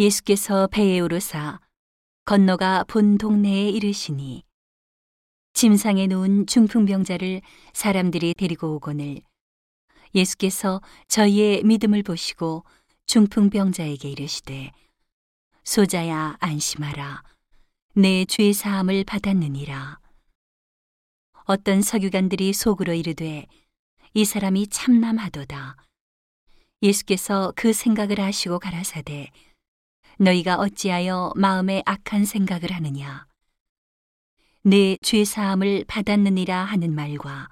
예수께서 배에 오르사 건너가 본 동네에 이르시니 짐상에 놓은 중풍병자를 사람들이 데리고 오거늘 예수께서 저희의 믿음을 보시고 중풍병자에게 이르시되 소자야 안심하라. 내 죄 사함을 받았느니라. 어떤 서기관들이 속으로 이르되 이 사람이 참남하도다. 예수께서 그 생각을 하시고 가라사대 너희가 어찌하여 마음에 악한 생각을 하느냐? 내 죄 사함을 받았느니라 하는 말과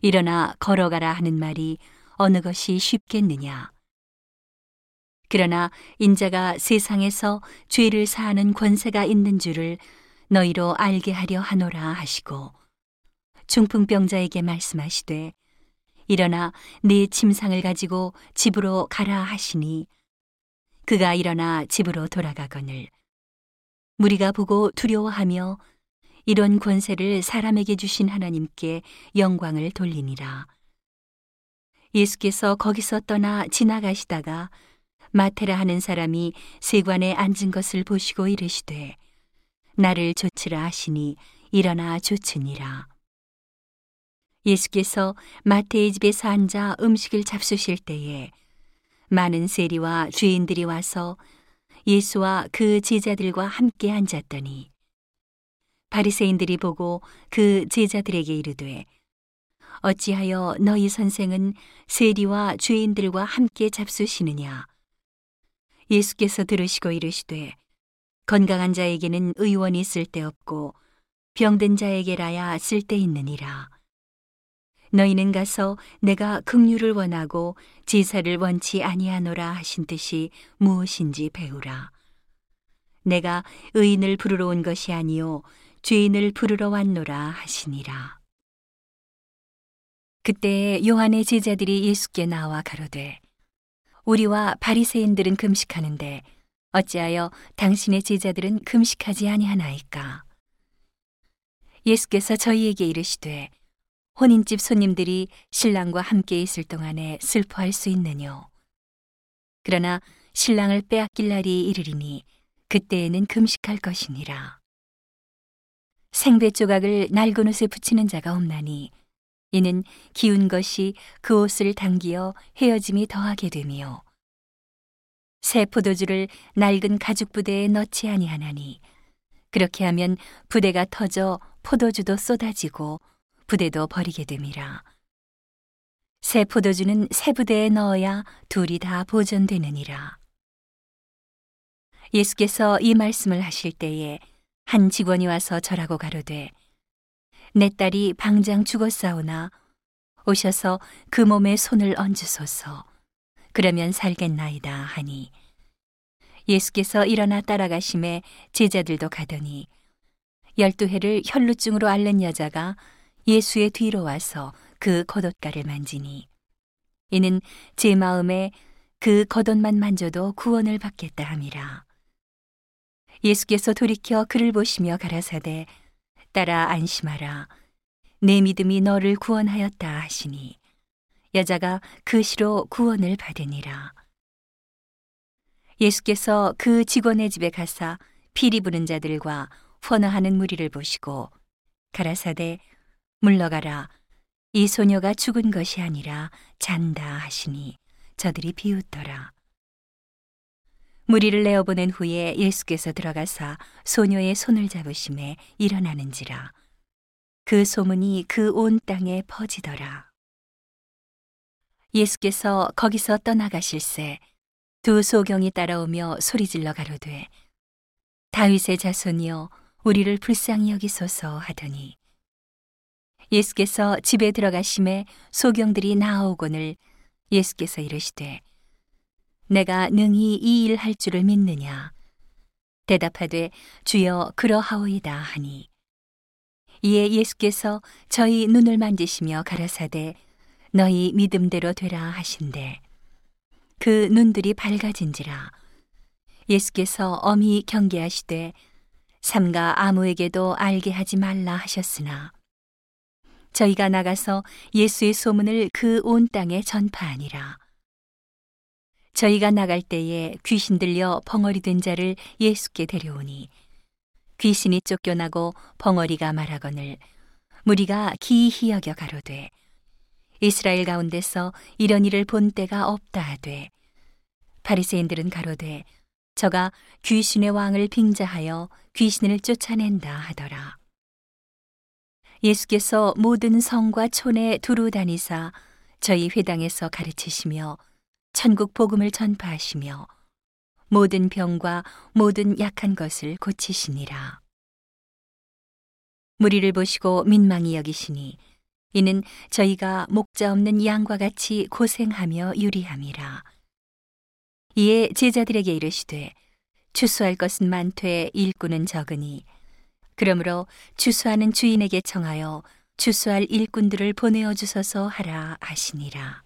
일어나 걸어가라 하는 말이 어느 것이 쉽겠느냐? 그러나 인자가 세상에서 죄를 사하는 권세가 있는 줄을 너희로 알게 하려 하노라 하시고 중풍병자에게 말씀하시되 일어나 네 침상을 가지고 집으로 가라 하시니 그가 일어나 집으로 돌아가거늘 무리가 보고 두려워하며 이런 권세를 사람에게 주신 하나님께 영광을 돌리니라. 예수께서 거기서 떠나 지나가시다가 마테라 하는 사람이 세관에 앉은 것을 보시고 이르시되 나를 조치라 하시니 일어나 조치니라. 예수께서 마태의 집에서 앉아 음식을 잡수실 때에 많은 세리와 죄인들이 와서 예수와 그 제자들과 함께 앉았더니 바리새인들이 보고 그 제자들에게 이르되 어찌하여 너희 선생은 세리와 죄인들과 함께 잡수시느냐? 예수께서 들으시고 이르시되 건강한 자에게는 의원이 쓸데없고 병든 자에게라야 쓸데있느니라 너희는 가서 내가 긍휼을 원하고 제사를 원치 아니하노라 하신 뜻이 무엇인지 배우라. 내가 의인을 부르러 온 것이 아니요 죄인을 부르러 왔노라 하시니라. 그때 요한의 제자들이 예수께 나와 가로되 우리와 바리새인들은 금식하는데 어찌하여 당신의 제자들은 금식하지 아니하나이까? 예수께서 저희에게 이르시되 혼인집 손님들이 신랑과 함께 있을 동안에 슬퍼할 수 있느뇨. 그러나 신랑을 빼앗길 날이 이르리니 그때에는 금식할 것이니라. 생배 조각을 낡은 옷에 붙이는 자가 없나니 이는 기운 것이 그 옷을 당기어 헤어짐이 더하게 되며 새 포도주를 낡은 가죽 부대에 넣지 아니하나니 그렇게 하면 부대가 터져 포도주도 쏟아지고 부대도 버리게 됨이라. 새 포도주는 새 부대에 넣어야 둘이 다 보존되느니라. 예수께서 이 말씀을 하실 때에 한 직원이 와서 절하고 가로되 내 딸이 방장 죽었사오나 오셔서 그 몸에 손을 얹으소서 그러면 살겠나이다 하니 예수께서 일어나 따라가심에 제자들도 가더니 열두 해를 혈루증으로 앓는 여자가 예수의 뒤로 와서 그 겉옷가를 만지니 이는 제 마음에 그 겉옷만 만져도 구원을 받겠다 함이라. 예수께서 돌이켜 그를 보시며 가라사대 따라 안심하라 내 믿음이 너를 구원하였다 하시니 여자가 그 시로 구원을 받으니라. 예수께서 그 직원의 집에 가사 피리 부는 자들과 헌어하는 무리를 보시고 가라사대 물러가라. 이 소녀가 죽은 것이 아니라 잔다 하시니 저들이 비웃더라. 무리를 내어보낸 후에 예수께서 들어가사 소녀의 손을 잡으심에 일어나는지라. 그 소문이 그 온 땅에 퍼지더라. 예수께서 거기서 떠나가실새 두 소경이 따라오며 소리질러 가로되 다윗의 자손이여 우리를 불쌍히 여기소서 하더니 예수께서 집에 들어가심에 소경들이 나오거늘 예수께서 이르시되 내가 능히 이 일 할 줄을 믿느냐? 대답하되 주여 그러하오이다 하니. 이에 예수께서 저희 눈을 만지시며 가라사대 너희 믿음대로 되라 하신대. 그 눈들이 밝아진지라. 예수께서 엄히 경계하시되 삼가 아무에게도 알게 하지 말라 하셨으나 저희가 나가서 예수의 소문을 그 온 땅에 전파하니라. 저희가 나갈 때에 귀신 들려 벙어리 된 자를 예수께 데려오니 귀신이 쫓겨나고 벙어리가 말하거늘 무리가 기이히 여겨 가로되 이스라엘 가운데서 이런 일을 본 때가 없다 하되 바리새인들은 가로되 저가 귀신의 왕을 빙자하여 귀신을 쫓아낸다 하더라. 예수께서 모든 성과 촌에 두루 다니사 저희 회당에서 가르치시며 천국 복음을 전파하시며 모든 병과 모든 약한 것을 고치시니라. 무리를 보시고 민망히 여기시니 이는 저희가 목자 없는 양과 같이 고생하며 유리함이라. 이에 제자들에게 이르시되 추수할 것은 많되 일꾼은 적으니 그러므로 추수하는 주인에게 청하여 추수할 일꾼들을 보내어 주소서 하라 하시니라.